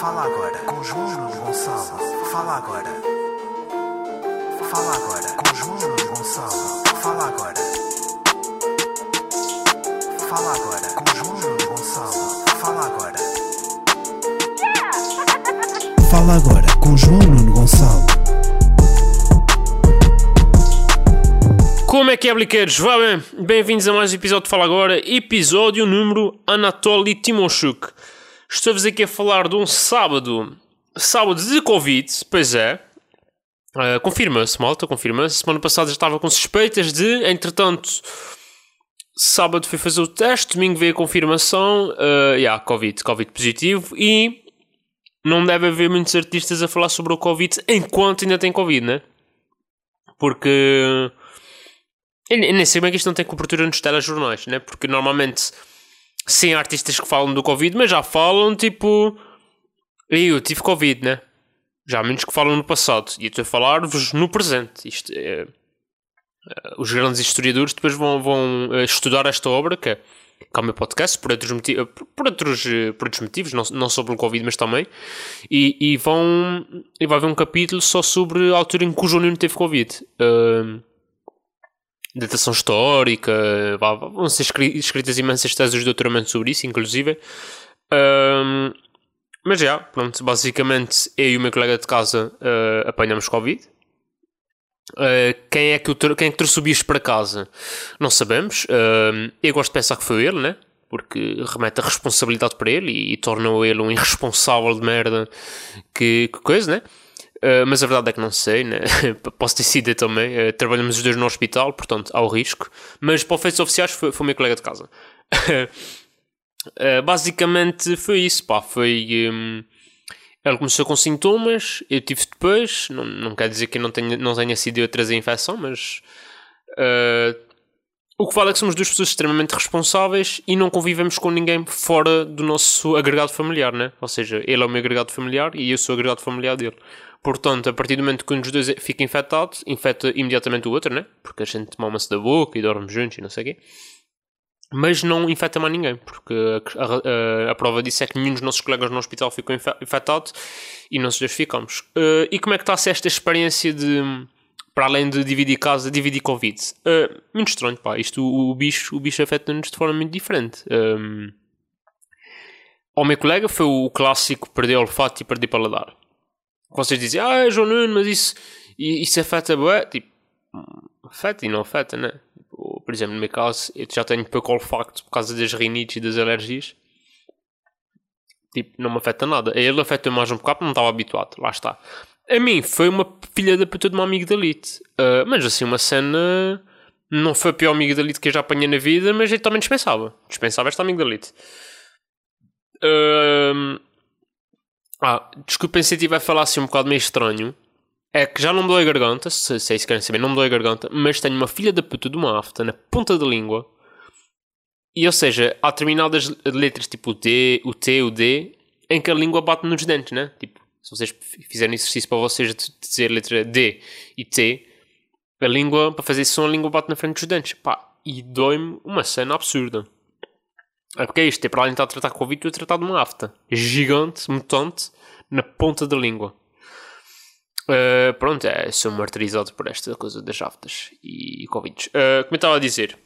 Fala agora com João Nuno Gonçalo. Fala agora. Fala agora com João Nuno Gonçalo. Fala agora. Fala agora com João Nuno Gonçalo. Fala agora. Fala agora com João Nuno Gonçalo. Como é que é, bliqueiros? Vá bem, bem-vindos a mais um episódio de Fala Agora, episódio número Anatoly Timoshuk. Estou-vos aqui a falar de um sábado, sábado de Covid, pois é. Uh, confirma-se, malta, confirma-se. Semana passada já estava com suspeitas de, entretanto, sábado fui fazer o teste, domingo veio a confirmação, uh, yeah, Covid, Covid positivo e não deve haver muitos artistas a falar sobre o Covid enquanto ainda tem Covid, né? Porque eu nem sei bem que isto não tem cobertura nos telejornais, né? Porque normalmente sim, artistas que falam do Covid, mas já falam tipo. Eu tive Covid, né? Já há muitos que falam no passado. E eu estou a falar-vos no presente. Isto é, é, os grandes historiadores depois vão, vão eh, estudar esta obra, que é, que é o meu podcast, por outros, motivos, por outros, eh, por outros motivos, não, não só pelo Covid, mas também. E, e vão. E vai haver um capítulo só sobre a altura em que o João Nuno teve Covid. Uh, datação histórica, vão ser escritas imensas teses de doutoramento sobre isso, inclusive. Um, mas já, pronto, basicamente eu e o meu colega de casa uh, apanhamos Covid. Uh, quem, é que o quem é que trouxe o bicho para casa? Não sabemos. Uh, eu gosto de pensar que foi ele, né? Porque remete a responsabilidade para ele e, e torna-o ele um irresponsável de merda que, que coisa, né? Uh, mas a verdade é que não sei, né? posso ter sido também. Uh, trabalhamos os dois no hospital, portanto há o risco. Mas para feitos oficiais foi, foi o meu colega de casa. uh, basicamente foi isso, pá. Foi. Um, ele começou com sintomas, eu tive depois. Não, não quer dizer que não tenha, não tenha sido eu a trazer a infecção, mas. o que vale é que somos duas pessoas extremamente responsáveis e não convivemos com ninguém fora do nosso agregado familiar, né? Ou seja, ele é o meu agregado familiar e eu sou o agregado familiar dele. Portanto, a partir do momento que um dos dois fica infectado, infecta imediatamente o outro, né? Porque a gente mama-se da boca e dorme juntos e não sei o quê. Mas não infecta mais ninguém, porque a, a, a, prova disso é que nenhum dos nossos colegas no hospital ficou infectado e nós dois ficamos. Uh, e como é que está-se esta experiência de, para além de dividir casa, dividir Covid? Uh, muito estranho, pá. Isto, o, o bicho, o bicho afeta-nos de forma muito diferente. Um, eh, ao meu colega foi o clássico perder olfato e perder paladar vocês dizem, ah, João Nuno, mas isso, isso afeta bué. Tipo, afeta e não afeta, né? Por exemplo, no meu caso, eu já tenho pouco olfato por causa das rinites e das alergias. Tipo, não me afeta nada. A ele afeta mais um bocado porque não estava habituado. Lá está. A mim foi uma filha da puta de uma amigdalite. Uh, mas assim, uma cena. Não foi a pior amigdalite que eu já apanhei na vida, mas eu também dispensava. Dispensava esta amigdalite. Uh, ah, desculpem se eu estiver a falar assim um bocado meio estranho. É que já não me dói a garganta, se, se é isso que querem saber, não me dói a garganta, mas tenho uma filha da puta de uma afta na ponta da língua. E ou seja, há determinadas letras tipo o T, o T, o D, em que a língua bate nos dentes, né? Tipo, se vocês fizerem exercício para vocês de dizer letra D e T, a língua, para fazer som, a língua bate na frente dos dentes. Pá, e dói-me uma cena absurda. É porque é isto, é para além de estar a tratar Covid, estou a tratar de uma afta gigante, mutante, na ponta da língua. Uh, pronto, é, sou martirizado por esta coisa das aftas e, Covid. Uh, como eu estava a dizer,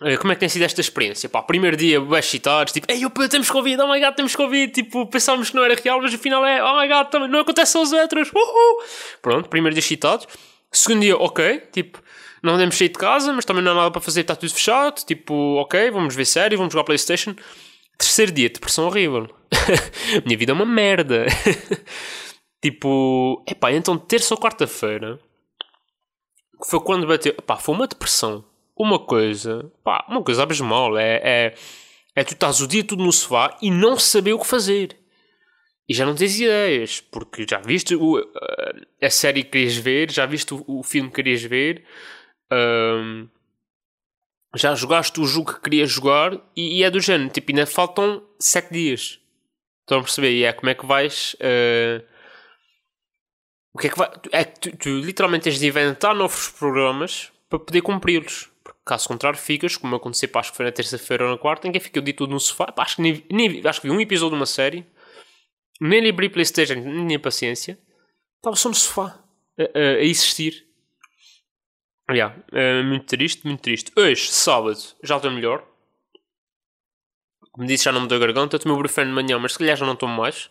uh, como é que tem sido esta experiência? Pá, primeiro dia, bem excitados, tipo, ei, opa, temos Covid, oh my god, temos Covid. Tipo, pensávamos que não era real, mas afinal é, oh my god, também não acontece aos outros. Uhul. Pronto, primeiro dia excitados. Segundo dia, ok, tipo, não andamos sair de casa, mas também não há nada para fazer, está tudo fechado. Tipo, ok, vamos ver série, vamos jogar Playstation. Terceiro dia, depressão horrível. Minha vida é uma merda. tipo, epá, então terça ou quarta-feira foi quando bateu. Pá, foi uma depressão. Uma coisa, pá, uma coisa abismal. É, é, é tu estás o dia tudo no sofá e não saber o que fazer. E já não tens ideias, porque já viste o, a série que querias ver, já viste o, o filme que querias ver, um, já jogaste o jogo que querias jogar e, e, é do género, tipo, ainda faltam 7 dias. Estão a perceber? E é como é que vais. Uh, o que é que vai. É que tu, tu, literalmente tens de inventar novos programas para poder cumpri-los. Porque caso contrário, ficas, como aconteceu, acho que foi na terça-feira ou na quarta, em que fica o dia todo no sofá. Pá, acho, que nem, nem, acho que vi um episódio de uma série nem lhe abri Playstation, nem paciência. Estava só no sofá, a, a, existir. Yeah, é muito triste, muito triste. Hoje, sábado, já estou melhor. Como disse, já não me dou garganta. Tomei o brufeno de manhã, mas se calhar já não tomo mais.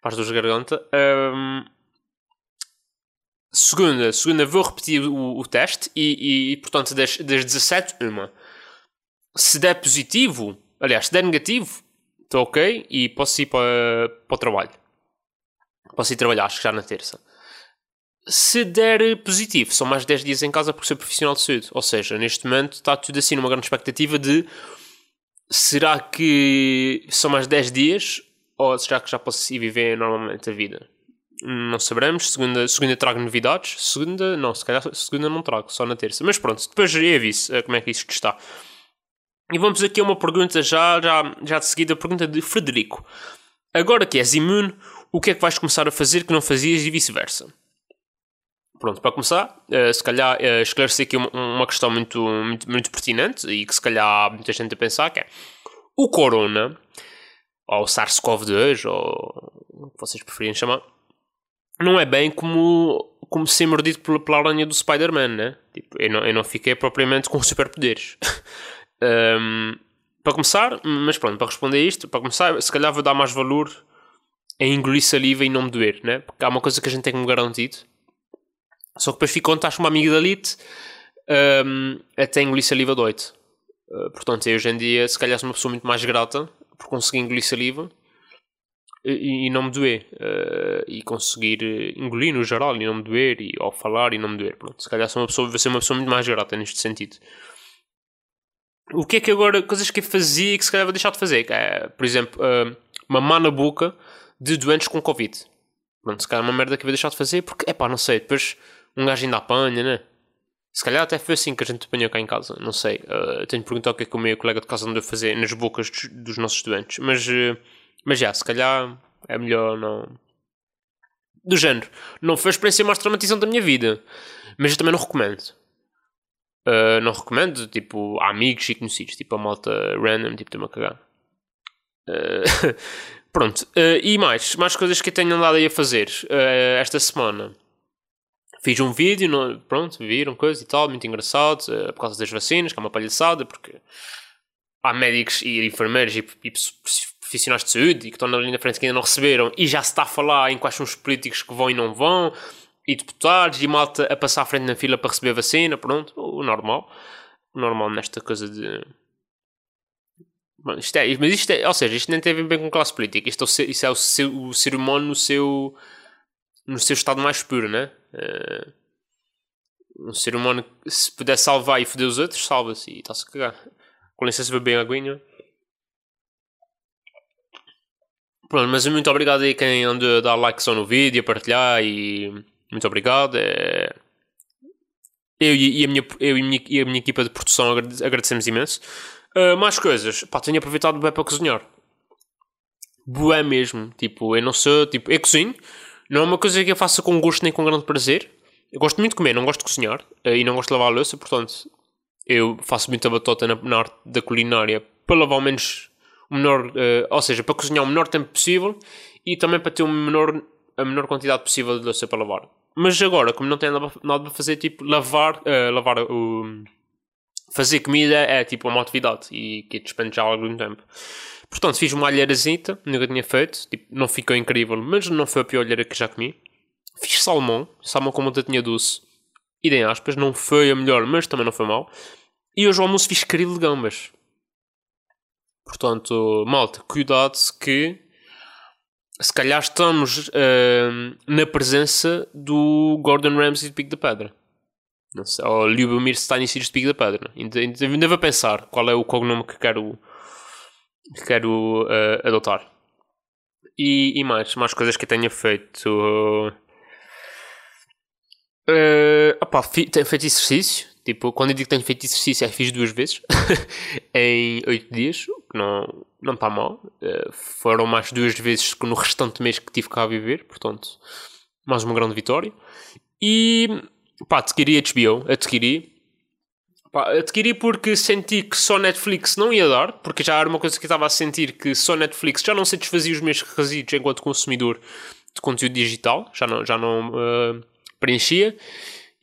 Para as duas garganta. Um, segunda, segunda vou repetir o, o teste e, e, portanto, das, das 17, uma. Se der positivo, aliás, se der negativo, estou ok e posso ir para, para o trabalho. Posso ir trabalhar, acho que já na terça se der positivo, são mais 10 dias em casa porque sou profissional de saúde. Ou seja, neste momento está tudo assim numa grande expectativa de será que são mais 10 dias ou será que já posso ir viver normalmente a vida? Não saberemos. Segunda, segunda trago novidades. Segunda, não, se calhar segunda não trago, só na terça. Mas pronto, depois eu aviso eh, como é que isto está. E vamos aqui a uma pergunta já, já, já de seguida, a pergunta de Frederico. Agora que és imune, o que é que vais começar a fazer que não fazias e vice-versa? Pronto, para começar, uh, se calhar uh, esclarecer aqui uma, questão muito, muito, muito, pertinente e que se calhar há muita gente a pensar que é o Corona, ou o SARS-CoV-2, ou o que vocês preferirem chamar, não é bem como, como ser mordido pela, pela aranha do Spider-Man, né? Tipo, eu não, eu não fiquei propriamente com superpoderes. um, para começar, mas pronto, para responder isto, para começar, se calhar vou dar mais valor em engolir saliva e não me doer, né? Porque há uma coisa que a gente tem como garantido só que depois fico quando estás com uma amigdalite um, até engolir saliva doito. Uh, portanto, eu hoje em dia, se calhar, sou uma pessoa muito mais grata por conseguir engolir saliva e, e não me doer. Uh, e conseguir engolir no geral e não me doer, e ao falar e não me doer. Pronto, se calhar sou uma pessoa, vou ser uma pessoa muito mais grata neste sentido. O que é que agora, coisas que eu fazia que se calhar vou deixar de fazer? É, por exemplo, uh, mamar na boca de doentes com Covid. Pronto, se calhar é uma merda que eu vou deixar de fazer porque, é pá, não sei, depois um gajo ainda apanha, né? Se calhar até foi assim que a gente apanhou cá em casa, não sei. Uh, tenho de perguntar o que é que o meu colega de casa andou a fazer nas bocas dos, dos nossos estudantes. Mas, uh, mas já, se calhar é melhor não. Do género, não foi a experiência mais traumatizante da minha vida, mas eu também não recomendo. Uh, não recomendo, tipo, a amigos e conhecidos, tipo a malta random, tipo, de-me a cagar. Uh, pronto, uh, e mais, mais coisas que eu tenho andado aí a fazer esta semana fiz um vídeo, pronto, viram coisa e tal, muito engraçado, por causa das vacinas, que é uma palhaçada, porque há médicos e enfermeiros e, e, profissionais de saúde e que estão na frente que ainda não receberam e já se está a falar em quais são os políticos que vão e não vão, e deputados e malta a passar à frente na fila para receber vacina, pronto, o normal. O normal nesta coisa de. Bom, isto é, mas isto é, ou seja, isto nem tem a ver bem com classe política, isto é o, isto é o, ser, o ser humano no seu no seu estado mais puro, né? Uh, um ser humano que se puder salvar e foder os outros, salva-se e está-se a cagar. Com licença, beber bem a aguinha. Pronto, mas muito obrigado aí quem anda a dar like só no vídeo, a partilhar e muito obrigado. É... Eu, e, a minha, eu e, minha, e a minha equipa de produção agradecemos imenso. Uh, mais coisas, pá, tenho aproveitado bem para cozinhar. Boé mesmo, tipo, eu não sou, tipo, eu cozinho, não é uma coisa que eu faça com gosto nem com grande prazer. Eu gosto muito de comer, não gosto de cozinhar eh, e não gosto de lavar a louça, portanto, eu faço muita batota na, na arte da culinária para lavar o menos o menor, uh, ou seja, para cozinhar o menor tempo possível e também para ter o menor, a menor quantidade possível de louça para lavar. Mas agora, como não tenho nada para fazer, tipo, lavar, uh, lavar o. Fazer comida é tipo uma atividade e que despende já algum tempo. Portanto, fiz uma alheirazita, nunca tinha feito, tipo, não ficou incrível, mas não foi a pior alheira que já comi. Fiz salmão, salmão com tinha doce, e em aspas, não foi a melhor, mas também não foi mal. E hoje ao almoço fiz caril de gambas. Portanto, malta, cuidado que se calhar estamos uh, na presença do Gordon Ramsay de Pico da Pedra. Não sei, ou Lubomir Stanisic de Pico da Pedra. Ainda, ainda vou pensar qual é o cognome que quero que quero uh, adotar. E, e, mais, mais coisas que eu tenha feito. Uh, opa, fi, tenho feito exercício. Tipo, quando eu digo que tenho feito exercício, é fiz duas vezes em oito dias, que não, não está mal. Uh, foram mais duas vezes que no restante mês que tive cá a viver, portanto, mais uma grande vitória. E pá, adquiri HBO, adquiri Pá, adquiri porque senti que só Netflix não ia dar, porque já era uma coisa que eu estava a sentir que só Netflix já não satisfazia os meus requisitos enquanto consumidor de conteúdo digital, já não, já não uh, preenchia.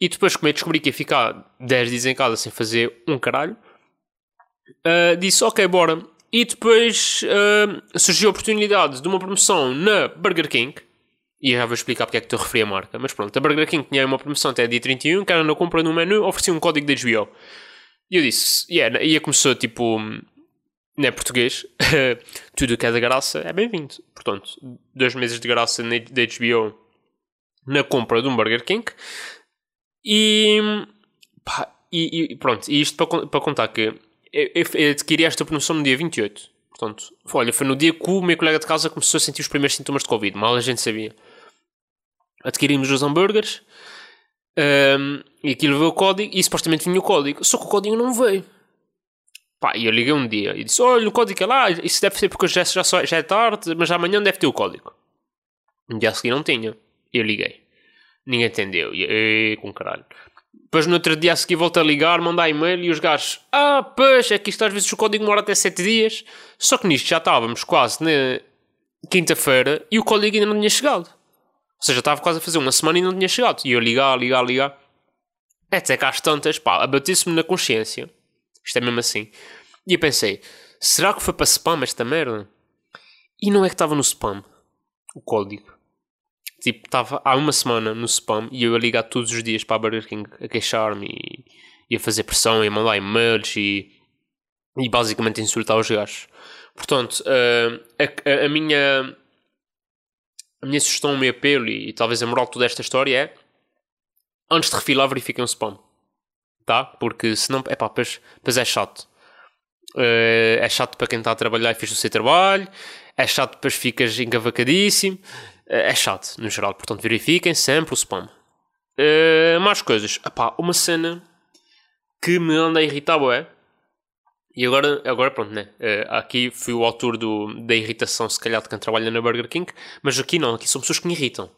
E depois, como eu descobri que ia ficar 10 dias em casa sem fazer um caralho, uh, disse ok, bora. E depois uh, surgiu a oportunidade de uma promoção na Burger King. E já vou explicar porque é que estou a referir a marca. Mas pronto, a Burger King tinha uma promoção até dia 31, que era na compra no menu, oferecia um código de HBO. E eu disse, yeah, e começou tipo, não é português, tudo que é de graça é bem-vindo. Portanto, dois meses de graça de HBO na compra de um Burger King. E, pá, e, e pronto, e isto para, para contar que eu, eu adquiri esta promoção no dia 28. Portanto, foi, olha, foi no dia que o meu colega de casa começou a sentir os primeiros sintomas de Covid. Mal a gente sabia. Adquirimos os hambúrgueres um, e aquilo veio o código e supostamente vinha o código. Só que o código não veio. Pá, e eu liguei um dia e disse: Olha, o código é lá, isso deve ser porque já, já, já é tarde, mas amanhã deve ter o código. No dia a seguir não tinha. Eu liguei. Ninguém entendeu. E, e, com caralho. Depois no outro dia a seguir volto a ligar, mandar e-mail e os gajos, ah, pois, é que isto às vezes o código demora até 7 dias. Só que nisto já estávamos quase na quinta-feira e o código ainda não tinha chegado. Ou seja, estava quase a fazer uma semana e não tinha chegado. E eu ligar, ligar, ligar. É até que às tantas, pá, abatisse-me na consciência. Isto é mesmo assim. E eu pensei, será que foi para spam esta merda? E não é que estava no spam o código. Tipo, estava há uma semana no spam e eu a ligar todos os dias para a Burger King a queixar-me e, e, a fazer pressão e a mandar e-mails e, e basicamente a insultar os gajos. Portanto, uh, a, a, minha a minha sugestão, o meu apelo e, e talvez a moral de toda esta história é antes de refilar verifiquem o spam. Tá? Porque senão, é pá, depois, depois é chato. Uh, é chato para quem está a trabalhar e fez o seu trabalho. É chato depois ficas encavacadíssimo. Eh, é chato, no geral. Portanto, verifiquem sempre o spam. Uh, mais coisas. Epá, uma cena que me anda a irritar, é. E agora, agora pronto, né? Uh, aqui fui o autor do, da irritação, se calhar, de quem trabalha na Burger King. Mas aqui não, aqui são pessoas que me irritam.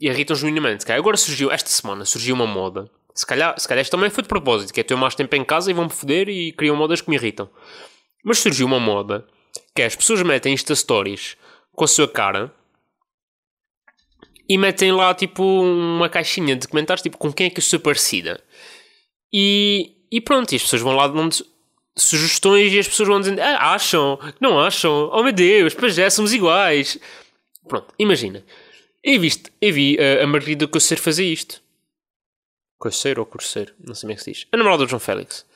E irritam genuinamente. Okay? Agora surgiu, esta semana, surgiu uma moda. Se calhar, se calhar isto também foi de propósito, que é ter mais tempo em casa e vão-me foder e criam modas que me irritam. Mas surgiu uma moda que é as pessoas metem Insta Stories com a sua cara e metem lá tipo uma caixinha de comentários tipo com quem é que eu sou parecida. E, e pronto, e as pessoas vão lá dando sugestões e as pessoas vão dizendo ah, acham, não acham, oh meu Deus, pois é, somos iguais. Pronto, imagina. Eu, viste, eu vi uh, a Margarida Coceiro fazer isto. Coceiro ou Corceiro? Não sei é que se diz. A namorada do João Félix.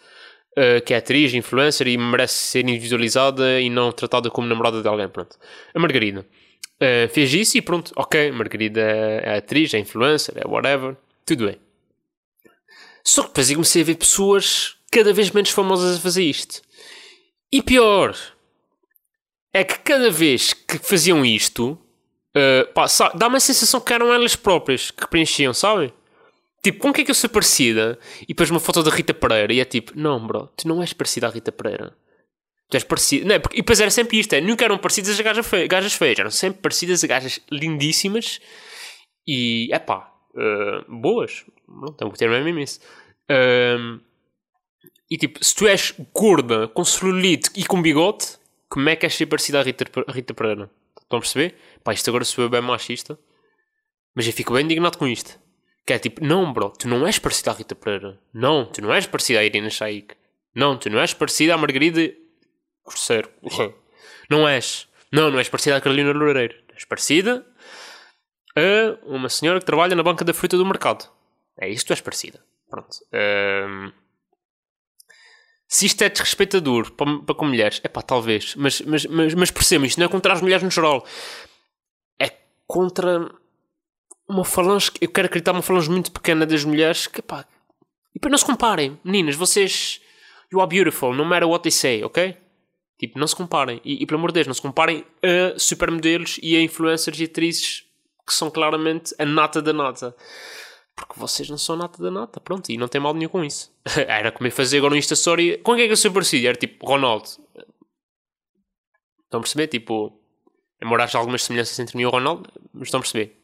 Uh, que é atriz, influencer e merece ser individualizada e não tratada como namorada de alguém. Pronto. A Margarida. Uh, fez isso e pronto, ok, Margarida é atriz, é influencer, é whatever, tudo bem. Só que depois eu comecei a ver pessoas cada vez menos famosas a fazer isto. E pior, é que cada vez que faziam isto, uh, dá uma sensação que eram elas próprias que preenchiam, sabem? Tipo, com que é que eu sou parecida? E depois uma foto da Rita Pereira e é tipo, não, bro, tu não és parecida à Rita Pereira. Tu és parecido. Não, é? porque, e depois era sempre isto: é, nunca eram parecidas a gajas, feias, gajas feias, eram sempre parecidas a gajas lindíssimas e, é pá, uh, boas. Não, o termo é mesmo isso. Uh, e tipo, se tu és gorda, com celulite e com bigode, como é que és ser parecida à Rita, Rita Pereira? Estão a perceber? Pá, isto agora sou bem machista, mas eu fico bem indignado com isto. Que é tipo, não, bro, tu não és parecida à Rita Pereira. Não, tu não és parecida à Irina Shaik. Não, tu não és parecida à Margarida Corceiro. não és. Não, não és parecida à Carolina Loureiro. És parecida a uma senhora que trabalha na banca da fruta do mercado. É isto, és parecida. Pronto. Um, se isto é desrespeitador para, para com mulheres, é pá, talvez. Mas, mas, mas, mas percebam, isto não é contra as mulheres no geral. É contra uma falange. Eu quero acreditar uma falange muito pequena das mulheres que, pá. E para não se comparem, meninas, vocês. You are beautiful, no matter what they say, ok? Tipo, não se comparem. E, e pelo amor de Deus, não se comparem a supermodelos e a influencers e atrizes que são claramente a nata da nata. Porque vocês não são nata da nata. Pronto, e não tem mal nenhum com isso. Era como eu fazer agora um Insta Story. Com quem é que eu sou parecido? Era tipo Ronaldo. Estão a perceber? Tipo, embora haja algumas semelhanças entre mim e o Ronaldo, mas estão a perceber.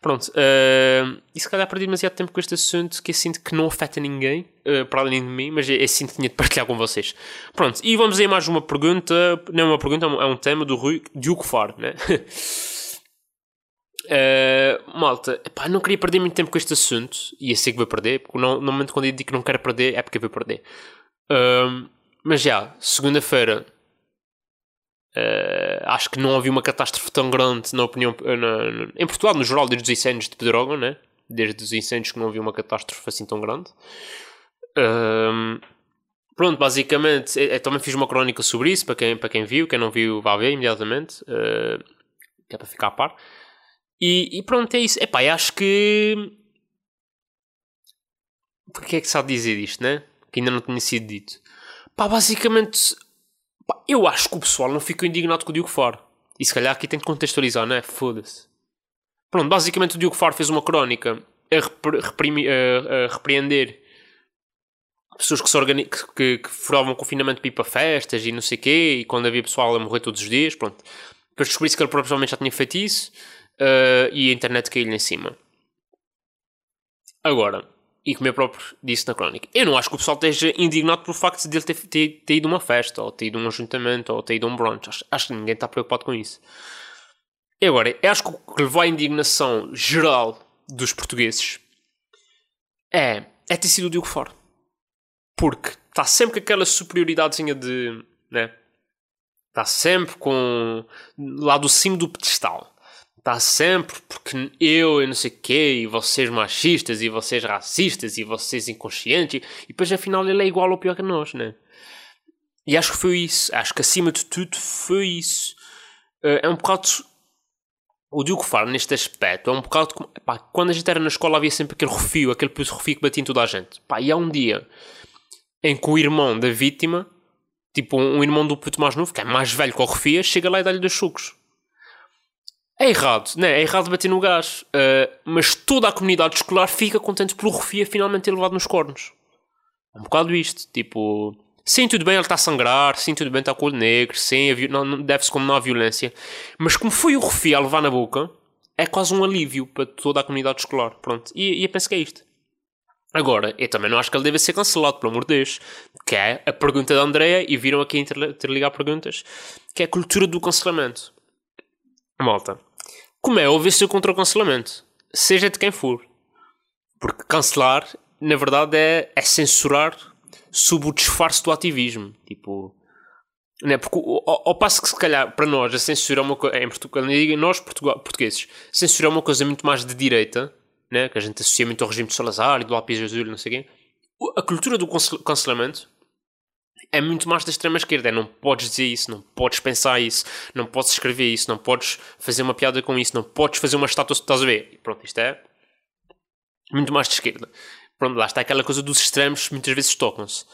Pronto, uh, e se calhar perdi demasiado tempo com este assunto que eu sinto que não afeta ninguém, uh, para além de mim, mas eu, eu sinto que tinha de partilhar com vocês. Pronto, e vamos aí mais uma pergunta, não é uma pergunta, é um, é tema do Rui Diogo Faro, né? Uh, malta, epá, não queria perder muito tempo com este assunto e eu sei que vou perder, porque no, normalmente quando eu digo que não quero perder é porque vou perder. Uh, mas já, segunda-feira uh, acho que não havia uma catástrofe tão grande na opinião na, na, em Portugal, no geral, desde os incêndios de Pedrógão, né? desde os incêndios que não havia uma catástrofe assim tão grande. pronto, basicamente, eu, eu, também fiz uma crónica sobre isso para quem, para quem viu, quem não viu, vá ver imediatamente, que é para ficar a par. E, e pronto, é isso. Epá, eu acho que. Porque é que sabe dizer isto, né? Que ainda não tinha sido dito. Pá, basicamente. Eu acho que o pessoal não ficou indignado com o Diogo Faro. E se calhar aqui tem que contextualizar, né? Foda-se. Pronto, basicamente o Diogo Faro fez uma crónica a, a, a repreender pessoas que, se organi que, que furavam confinamento para festas e não sei quê, e quando havia pessoal a morrer todos os dias, pronto. Depois descobri-se que ele provavelmente já tinha feito isso uh, e a internet caiu-lhe em cima. Agora, e como eu próprio disse na crónica, eu não acho que o pessoal esteja indignado pelo facto de ele ter, ter, ter ido a uma festa, ou ter ido a um ajuntamento, ou ter ido a um brunch. Acho, acho que ninguém está preocupado com isso. E agora, eu acho que o que levou à indignação geral dos portugueses é, é ter sido o Diogo Faro. Porque está sempre com aquela superioridadezinha de. Né? Está sempre com. lá do cimo do pedestal. Está sempre porque eu e não sei o quê, e vocês machistas, e vocês racistas, e vocês inconscientes, e, depois afinal ele é igual ou pior que nós, né? E acho que foi isso. Acho que acima de tudo foi isso. Uh, é um bocado. O Diogo Faro, neste aspecto, é um bocado como. Pá, quando a gente era na escola havia sempre aquele refio, aquele refio que batia em toda a gente. Pá, e há um dia em que o irmão da vítima, tipo um irmão do puto mais novo, que é mais velho que o refia, chega lá e dá-lhe dois sucos. É errado, né? é errado bater no gás, uh, mas toda a comunidade escolar fica contente pelo Rufia finalmente ter levado nos cornos. É um bocado isto, tipo, sim, tudo bem, ele está a sangrar, sim, tudo bem, está com o olho negro, sim, deve-se condenar a violência, mas como foi o Rufia a levar na boca, é quase um alívio para toda a comunidade escolar, pronto, e, e eu penso que é isto. Agora, eu também não acho que ele deva ser cancelado, pelo amor de Deus. Que é a pergunta da Andrea, e viram aqui interligar perguntas, que é a cultura do cancelamento. Malta, como é óbvio, ser contra o cancelamento, seja de quem for. Porque cancelar, na verdade, é, é censurar sob o disfarce do ativismo. Tipo, né? Porque ao, ao, passo que, se calhar, para nós, a censura é uma coisa. Em Portugal, nós portugueses, censura é uma coisa muito mais de direita, né? que a gente associa muito ao regime de Salazar e do Lápis Azul, não sei quem. A cultura do cancelamento é muito mais da extrema esquerda. É não podes dizer isso, não podes pensar isso, não podes escrever isso, não podes fazer uma piada com isso, não podes fazer uma estátua. Estás a ver? E pronto, isto é muito mais de esquerda. Pronto, lá está aquela coisa dos extremos, muitas vezes tocam-se.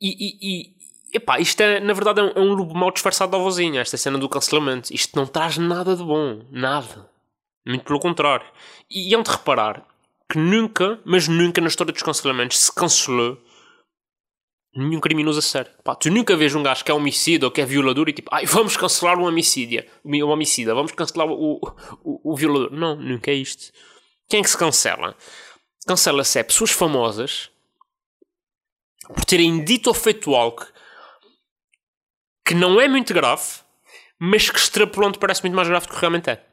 E, e, e epá, isto é, na verdade, é um, é um lobo mal disfarçado da vozinha, esta cena do cancelamento. Isto não traz nada de bom, nada. Muito pelo contrário. E, e hão de reparar que nunca, mas nunca na história dos cancelamentos se cancelou nenhum criminoso a sério. Pá, tu nunca vês um gajo que é homicida ou que é violador e tipo, ai, vamos cancelar o homicídio, o homicida, vamos cancelar o, o, o violador. Não, nunca é isto. Quem é que se cancela? Cancela-se é pessoas famosas por terem dito ou feito algo que não é muito grave, mas que extrapolando parece muito mais grave do que realmente é.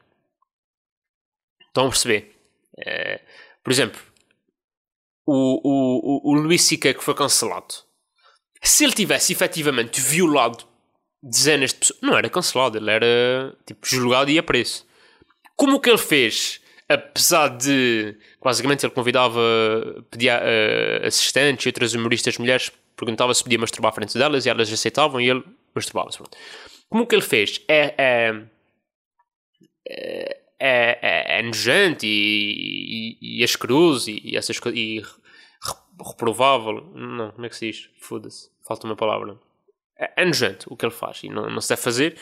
Estão a perceber? É, por exemplo, o, o, o, o Luís Sica que foi cancelado se ele tivesse efetivamente violado dezenas de pessoas, não era cancelado, ele era tipo julgado e a. Como que ele fez, apesar de basicamente ele convidava, pedia uh, assistentes e outras humoristas mulheres, perguntava se podia masturbar à frente delas e elas aceitavam e ele masturbava-se. Como que ele fez é, é, é, é, é nojento e, e, e asqueroso e, e essas coisas reprovável, não, como é que se diz? Foda-se falta uma palavra. É, é nojento o que ele faz e não, não se deve fazer.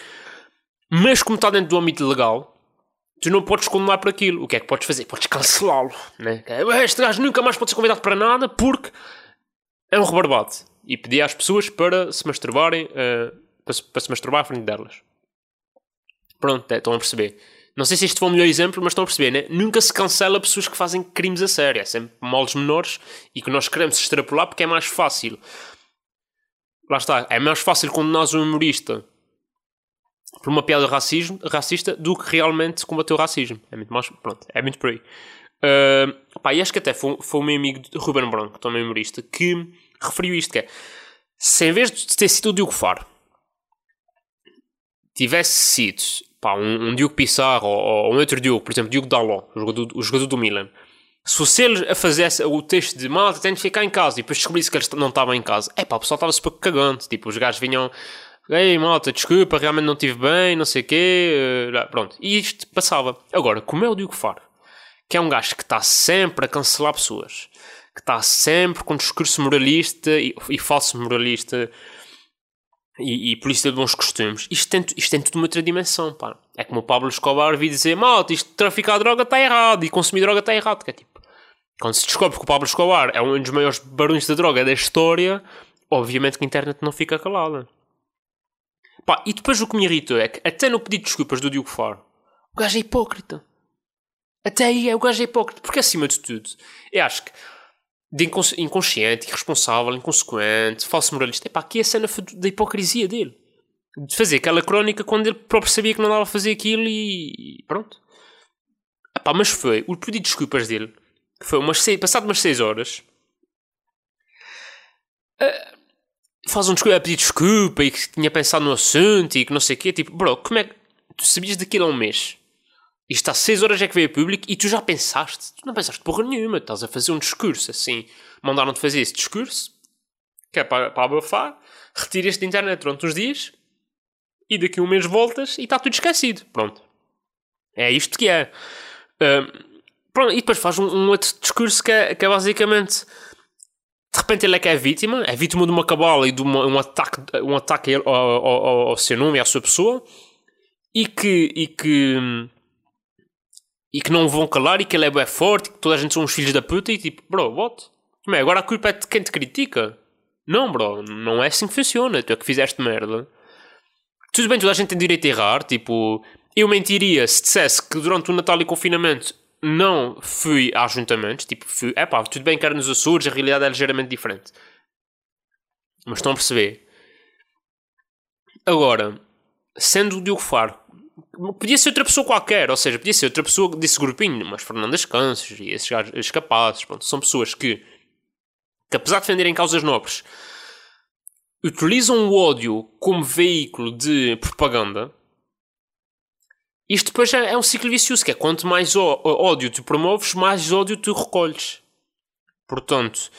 Mas como está dentro do âmbito legal, tu não podes condenar por aquilo. O que é que podes fazer? Podes cancelá-lo. Né? Este gajo nunca mais pode ser convidado para nada porque é um rebarbado. E pedir às pessoas para se masturbarem, uh, para, se, para, se, masturbar à frente delas. Pronto, é, estão a perceber. Não sei se este foi o melhor exemplo, mas estão a perceber, né? Nunca se cancela pessoas que fazem crimes a sério. É sempre moldes menores e que nós queremos extrapolar porque é mais fácil. Lá está, é mais fácil condenar um humorista por uma piada racismo, racista do que realmente combater o racismo. É muito mais. Pronto, é muito por aí. Uh, pá, e acho que até foi, foi o meu amigo Ruben Branco, também humorista, que referiu isto: que é se em vez de ter sido o Diogo Faro tivesse sido pá, um, um Diogo Pissarro ou, ou, um outro Diogo, por exemplo, Diogo Dalot, o jogador, o jogador do Milan, se ele a fazer o texto de malta, tem de ficar em casa e depois descobrisse que ele não estava em casa, é pá, o pessoal estava super cagante. Tipo, os gajos vinham, ei malta, desculpa, realmente não estive bem, não sei o quê, uh, pronto. E isto passava. Agora, como é o Diogo Faro, que é um gajo que está sempre a cancelar pessoas, que está sempre com discurso moralista e, e falso moralista e, e polícia de bons costumes, isto tem, isto tem tudo uma outra dimensão, pá. É como o Pablo Escobar vir dizer, malta, isto de traficar droga está errado e consumir droga está errado, que é tipo, quando se descobre que o Pablo Escobar é um dos maiores barões da droga da história, obviamente que a internet não fica calada. Pá, e depois o que me irritou é que até no pedido de desculpas do Diogo Faro, o gajo é hipócrita. Até aí é o gajo é hipócrita, porque acima de tudo, eu acho que de inconsciente, irresponsável, inconsequente, falso moralista. Epá, aqui é a cena da hipocrisia dele. De fazer aquela crónica quando ele próprio sabia que não dava a fazer aquilo e pronto. Epá, mas foi o pedido de desculpas dele, que foi umas seis, passado umas 6 horas, uh, faz um desculpa, pedir desculpa e que tinha pensado no assunto e que não sei o quê. Tipo, bro, como é que tu sabias daquilo há um mês? Isto há 6 horas é que veio a público e tu já pensaste. Tu não pensaste porra nenhuma. Estás a fazer um discurso assim. Mandaram-te fazer esse discurso, que é para, para abafar. Retiras da internet durante uns dias e daqui a um mês voltas e está tudo esquecido. Pronto. É isto que é. Uh, pronto, e depois faz um, um, outro discurso que é, que é basicamente. De repente ele é que é vítima, é vítima de uma cabala e de uma, um ataque, um ataque ao, ao, ao, seu nome e à sua pessoa, e que, e que e que não vão calar e que ele é bem forte, que toda a gente são uns filhos da puta e tipo, bro, what? É? Agora a culpa é de quem te critica? Não, bro, não é assim que funciona. Tu é que fizeste merda. Tudo bem, toda a gente tem direito a errar. Tipo, eu mentiria se dissesse que durante o Natal e o confinamento não fui a ajuntamentos. Tipo, fui, é pá, tudo bem que era nos Açores, a realidade é ligeiramente diferente. Mas estão a perceber? Agora, sendo o Diogo Faro Podia ser outra pessoa qualquer, ou seja, podia ser outra pessoa desse grupinho, mas Fernandas Cansos e esses gajos capazes, pronto, são pessoas que, que, apesar de defenderem causas nobres, utilizam o ódio como veículo de propaganda. Isto depois é, é um ciclo vicioso, que é quanto mais ódio tu promoves, mais ódio tu recolhes. Portanto,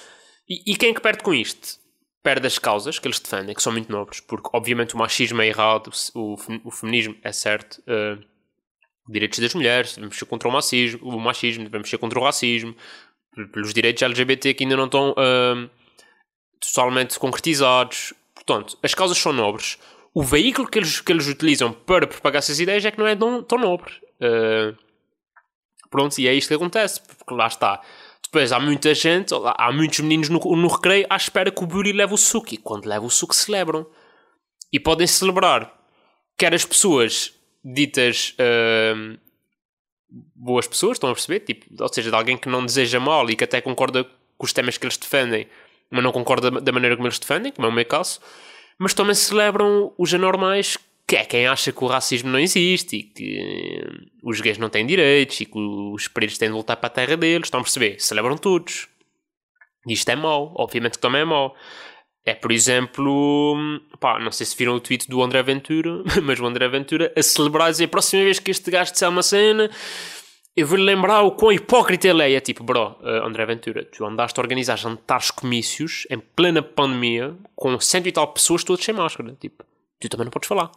e, e quem é que perde com isto? Perde as causas que eles defendem, que são muito nobres, porque obviamente o machismo é errado, o, o feminismo é certo, uh, direitos das mulheres, devemos ser contra o machismo, o machismo, devemos ser contra o racismo, pelos direitos LGBT que ainda não estão uh, totalmente concretizados. Portanto, as causas são nobres. O veículo que eles, que eles utilizam para propagar essas ideias é que não é tão, tão nobre. Uh, pronto, e é isto que acontece, porque lá está depois há muita gente, há muitos meninos no, no recreio à espera que o Buri leve o suco. E quando leva o suco, celebram. E podem celebrar quer as pessoas ditas uh, boas pessoas, estão a perceber? Tipo, ou seja, de alguém que não deseja mal e que até concorda com os temas que eles defendem, mas não concorda da maneira como eles defendem, como é o meu caso. Mas também celebram os anormais que é quem acha que o racismo não existe e que os gays não têm direitos e que os pretos têm de voltar para a terra deles. Estão a perceber? Celebram todos. Isto é mau. Obviamente que também é mau. É, por exemplo, pá, não sei se viram o tweet do André Ventura, mas o André Ventura a celebrar e dizer a próxima vez que este gajo disser uma cena, eu vou-lhe lembrar o quão hipócrita ele é. É tipo, bro, uh, André Ventura, tu andaste a organizar jantares comícios em plena pandemia com cento e tal pessoas todas sem máscara. Tipo, tu também não podes falar.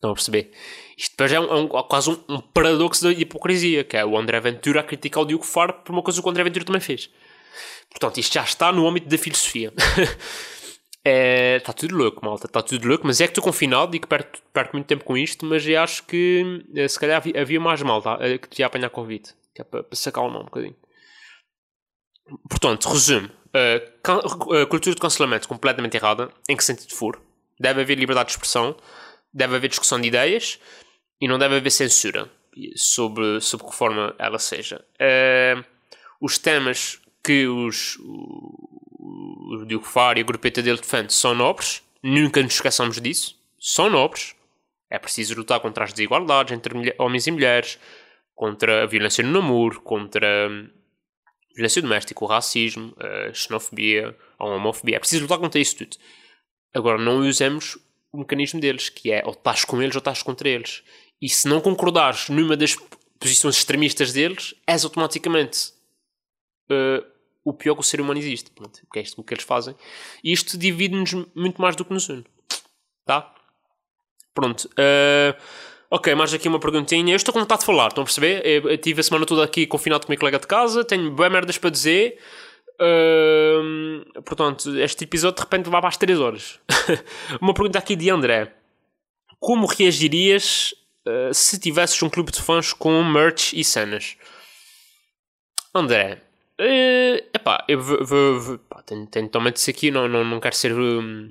Estão a perceber? Isto depois é, um, é um, quase um, um, paradoxo da hipocrisia, que é o André Ventura a criticar o Diogo Faro por uma coisa que o André Ventura também fez. Portanto, isto já está no âmbito da filosofia. é, está tudo louco, malta, está tudo louco, mas é que estou confinado e que perco, perco muito tempo com isto, mas eu acho que eh, se calhar havia, havia mais malta eh, que devia apanhar convite, que é para, para se acalmar um bocadinho. Portanto, resumo. Uh, cultura de cancelamento completamente errada. Em que sentido for? Deve haver liberdade de expressão deve haver discussão de ideias, e não deve haver censura sobre, sobre que forma ela seja. Uh, os temas que os, o, o Diogo Faro e a grupeta dele defende são nobres, nunca nos esqueçamos disso, são nobres. É preciso lutar contra as desigualdades entre homens e mulheres, contra a violência no namoro, contra a violência doméstica, o racismo, a xenofobia, a homofobia. É preciso lutar contra isso tudo. Agora, não usemos o mecanismo deles, que é ou estás com eles ou estás contra eles. E se não concordares numa das posições extremistas deles, és automaticamente uh, o pior que o ser humano existe. Pronto, porque é isto que eles fazem. E isto divide-nos muito mais do que nos une. Tá? Pronto. Uh, ok, mais aqui uma perguntinha. Eu estou com vontade de falar, estão a perceber? Eu, eu tive a semana toda aqui confinado com o meu colega de casa, tenho bem merdas para dizer. Portanto, este episódio de repente para as 3 horas. uma pergunta aqui de André: Como reagirias uh, se tivesses um clube de fãs com merch e cenas? André, uh, epá, eu tenho, totalmente isso aqui, não, não, não quero ser um,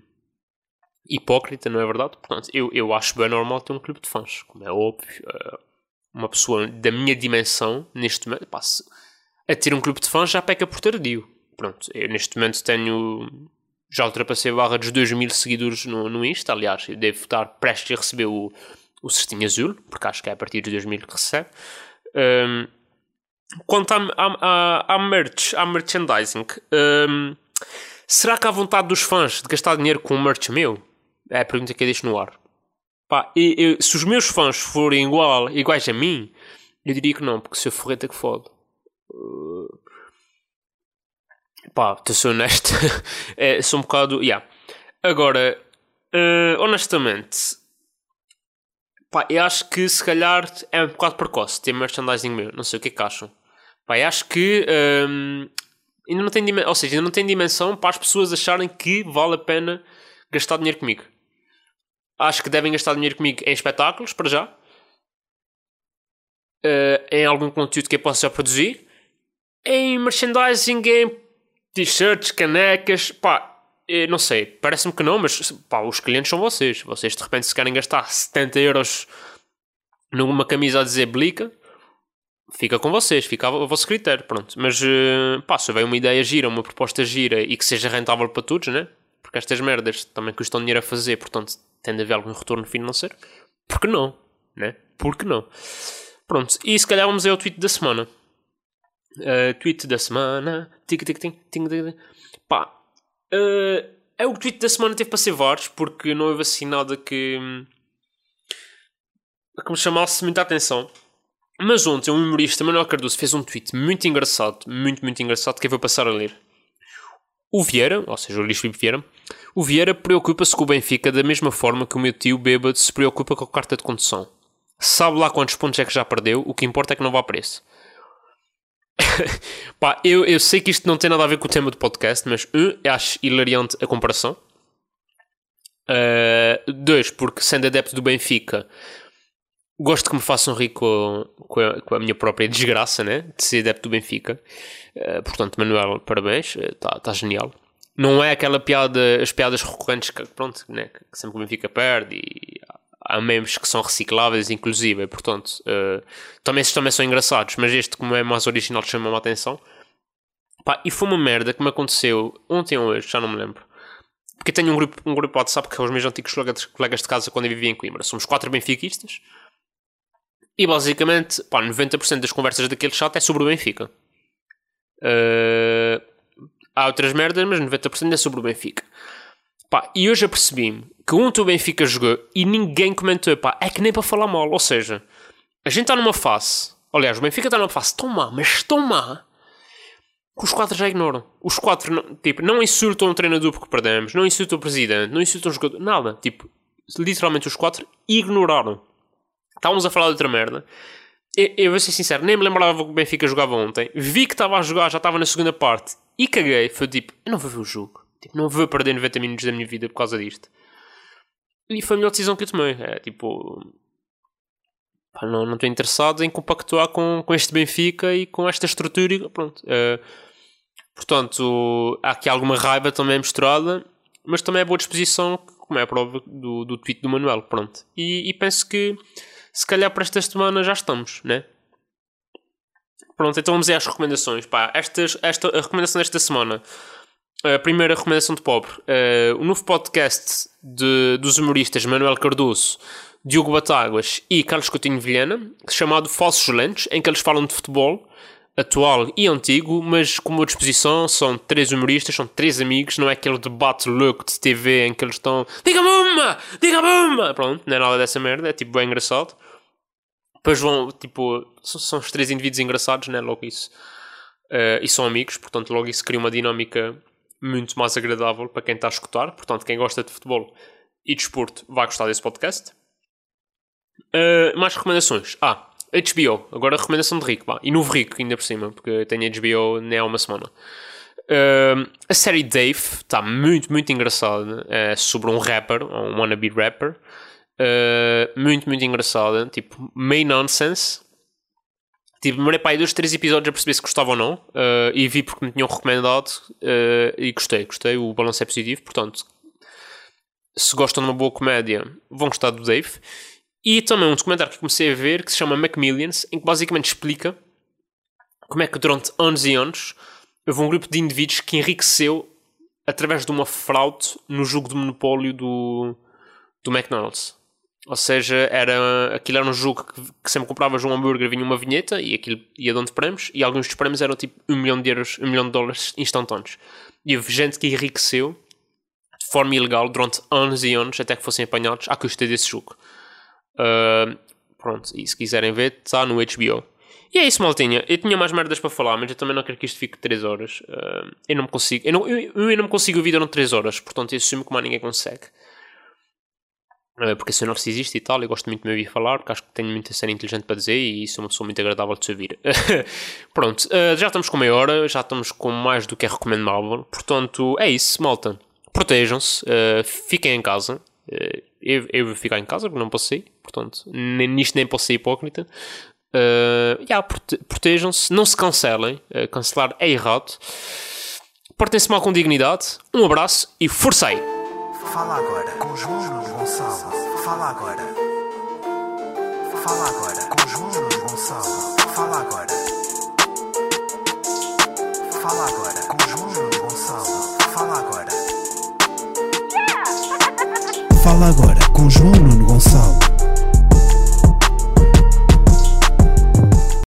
hipócrita, não é verdade? Portanto, eu, eu acho bem normal ter um clube de fãs, como é óbvio. Uh, uma pessoa da minha dimensão, neste momento, pá, se, a ter um clube de fãs já peca por tardio pronto, eu neste momento tenho. Já ultrapassei a barra dos 2 mil seguidores no, no Insta. Aliás, devo estar prestes a receber o, o cestinho azul, porque acho que é a partir dos 2 mil que recebe. Um, quanto à, à, à, merch, à merchandising, um, será que há vontade dos fãs de gastar dinheiro com merch meu? É a pergunta que eu deixo no ar. Pá, se os meus fãs forem igual, iguais a mim, eu diria que não, porque se eu forreta que fode. Uh, pá, a ser honesto, é, sou um bocado. Yeah. Agora, uh, honestamente, pá, eu acho que se calhar é um bocado precoce ter merchandising meu. Não sei o que é que acham. Pá, eu acho que um, ehm, ainda não tem dimensão, ou seja, ainda não tem dimensão para as pessoas acharem que vale a pena gastar dinheiro comigo. Acho que devem gastar dinheiro comigo em espetáculos, para já. Uh, em algum conteúdo que eu possa já produzir. Em merchandising, em t-shirts, canecas, pá, não sei, parece-me que não, mas pá, os clientes são vocês. Vocês de repente se querem gastar 70 euros numa camisa a dizer blica, fica com vocês, fica a vosso critério, pronto. Mas eh, pá, se houver uma ideia gira, uma proposta gira e que seja rentável para todos, né? Porque estas merdas também custam dinheiro a fazer, portanto tem de haver algum retorno financeiro. Por que não? Né? Por que não? Pronto, e se calhar vamos ao tweet da semana. Uh, tweet da semana. Tic, tic, tic, tic, tic. Pá. Uh, é o tweet da semana teve para ser vários, porque não houve assim nada que. que me chamasse muita atenção. Mas ontem, um humorista, Manuel Cardoso, fez um tweet muito engraçado, muito, muito engraçado, que eu vou passar a ler. O Vieira, ou seja, o Luís Filipe Vieira, o Vieira preocupa-se com o Benfica da mesma forma que o meu tio bêbado se preocupa com a carta de condução. Sabe lá quantos pontos é que já perdeu, o que importa é que não vá preço. Pá, eu, eu sei que isto não tem nada a ver com o tema do podcast, mas um, acho hilariante a comparação. Uh, dois, porque sendo adepto do Benfica, gosto que me façam rir com, com, a, com a minha própria desgraça, né? De ser adepto do Benfica. Uh, portanto, Manuel, parabéns, está uh, tá genial. Não é aquela piada, as piadas recorrentes que, pronto, né? que sempre o Benfica perde e há memes que são recicláveis, inclusive, portanto, uh, também esses também são engraçados, mas este, como é mais original, chama-me a atenção. Pá, e foi uma merda que me aconteceu ontem ou hoje, já não me lembro. Porque tenho um grupo, um grupo WhatsApp que é os meus antigos colegas de casa quando eu vivia em Coimbra. Somos quatro benfiquistas. E basicamente, pá, 90% das conversas daquele chat é sobre o Benfica. Uh, há outras merdas, mas 90% é sobre o Benfica. Pá, e hoje apercebi-me que ontem o Benfica jogou e ninguém comentou, pá, é que nem para falar mal. Ou seja, a gente está numa fase, aliás, o Benfica está numa fase tão má, mas tão má, que os quatro já ignoram. Os quatro, não, tipo, não insultam o treinador porque perdemos, não insultam o presidente, não insultam o jogador, nada. Tipo, literalmente os quatro ignoraram. Estávamos a falar de outra merda. Eu, eu vou ser sincero, nem me lembrava que o Benfica jogava ontem. Vi que estava a jogar, já estava na segunda parte e caguei. Foi tipo, eu não vou ver o jogo. Tipo, não vou perder 90 minutos da minha vida por causa disto. E foi a melhor decisão que eu tomei. É tipo. Pá, não estou interessado em compactuar com, com este Benfica e com esta estrutura. E pronto. É, portanto, há aqui alguma raiva também misturada, mas também é boa disposição, como é a prova do, do tweet do Manuel. Pronto. E, e penso que Se calhar para esta semana já estamos, né? Pronto, então vamos às recomendações. Pá, estas, esta, a recomendação desta semana. A primeira recomendação de pobre. Uh, o novo podcast de, dos humoristas Manuel Cardoso, Diogo Batáguas e Carlos Coutinho Vilhena, chamado Falsos Lentes, em que eles falam de futebol atual e antigo, mas com uma disposição, são três humoristas, são três amigos, não é aquele debate louco de TV em que eles estão diga-me uma, diga-me uma, pronto, não é nada dessa merda, é tipo bem engraçado. Depois vão, tipo, são, são os três indivíduos engraçados, né, logo isso. Uh, e são amigos, portanto logo isso cria uma dinâmica muito mais agradável para quem está a escutar, portanto quem gosta de futebol e de esporte vai gostar desse podcast. Uh, mais recomendações. Ah, HBO, agora a recomendação de Rico, pá. E novo Rico, ainda por cima, porque tenho HBO nem há uma semana. Uh, a série Dave está muito, muito engraçada. É sobre um rapper, um wannabe rapper. Uh, muito, muito engraçada. Tipo, meio nonsense. Tipo, demorei para aí dois, três episódios a perceber se gostava ou não. Uh, e vi porque me tinham recomendado. e gostei, gostei. O balanço é positivo. Portanto, se gostam de uma boa comédia, vão gostar do Dave. E também um documentário que comecei a ver que se chama Macmillions, em que basicamente explica como é que durante anos e anos houve um grupo de indivíduos que enriqueceu através de uma fraude no jogo do monopólio do, do McDonald's. Ou seja, era, aquilo era um jogo que, que sempre compravas um hambúrguer, vinha uma vinheta e aquilo ia dando prémios, e alguns dos prémios eram tipo um milhão de euros, um milhão de dólares instantâneos. E houve gente que enriqueceu de forma ilegal durante anos e anos até que fossem apanhados à custa desse jogo. Uh, pronto, e se quiserem ver, está no HBO. E é isso, maltinha. Eu tinha mais merdas para falar, mas eu também não quero que isto fique 3 horas. Uh, eu não me consigo. Eu não, eu, eu não consigo ouvir durante 3 horas, portanto eu assumo que mais ninguém consegue. Uh, porque se eu não existe e tal, eu gosto muito de me ouvir falar, porque acho que tenho muita cena inteligente para dizer e sou uma pessoa muito agradável de se ouvir. Pronto, uh, já estamos com meia hora, já estamos com mais do que é recomendável. Portanto, é isso, malta. Protejam-se, fiquem em casa. eu, eu vou ficar em casa porque não passei portanto, nem, nisto nem posso ser hipócrita. Uh, yeah, prote protejam-se, não se cancelem, uh, cancelar é errado. Portem-se mal com dignidade. Um abraço e força aí! Fala agora com João Gonçalo. Fala agora. Fala agora com João Gonçalo. Fala agora. Fala agora com João Gonçalo. Fala agora. Fala agora com João Nuno Gonçalo.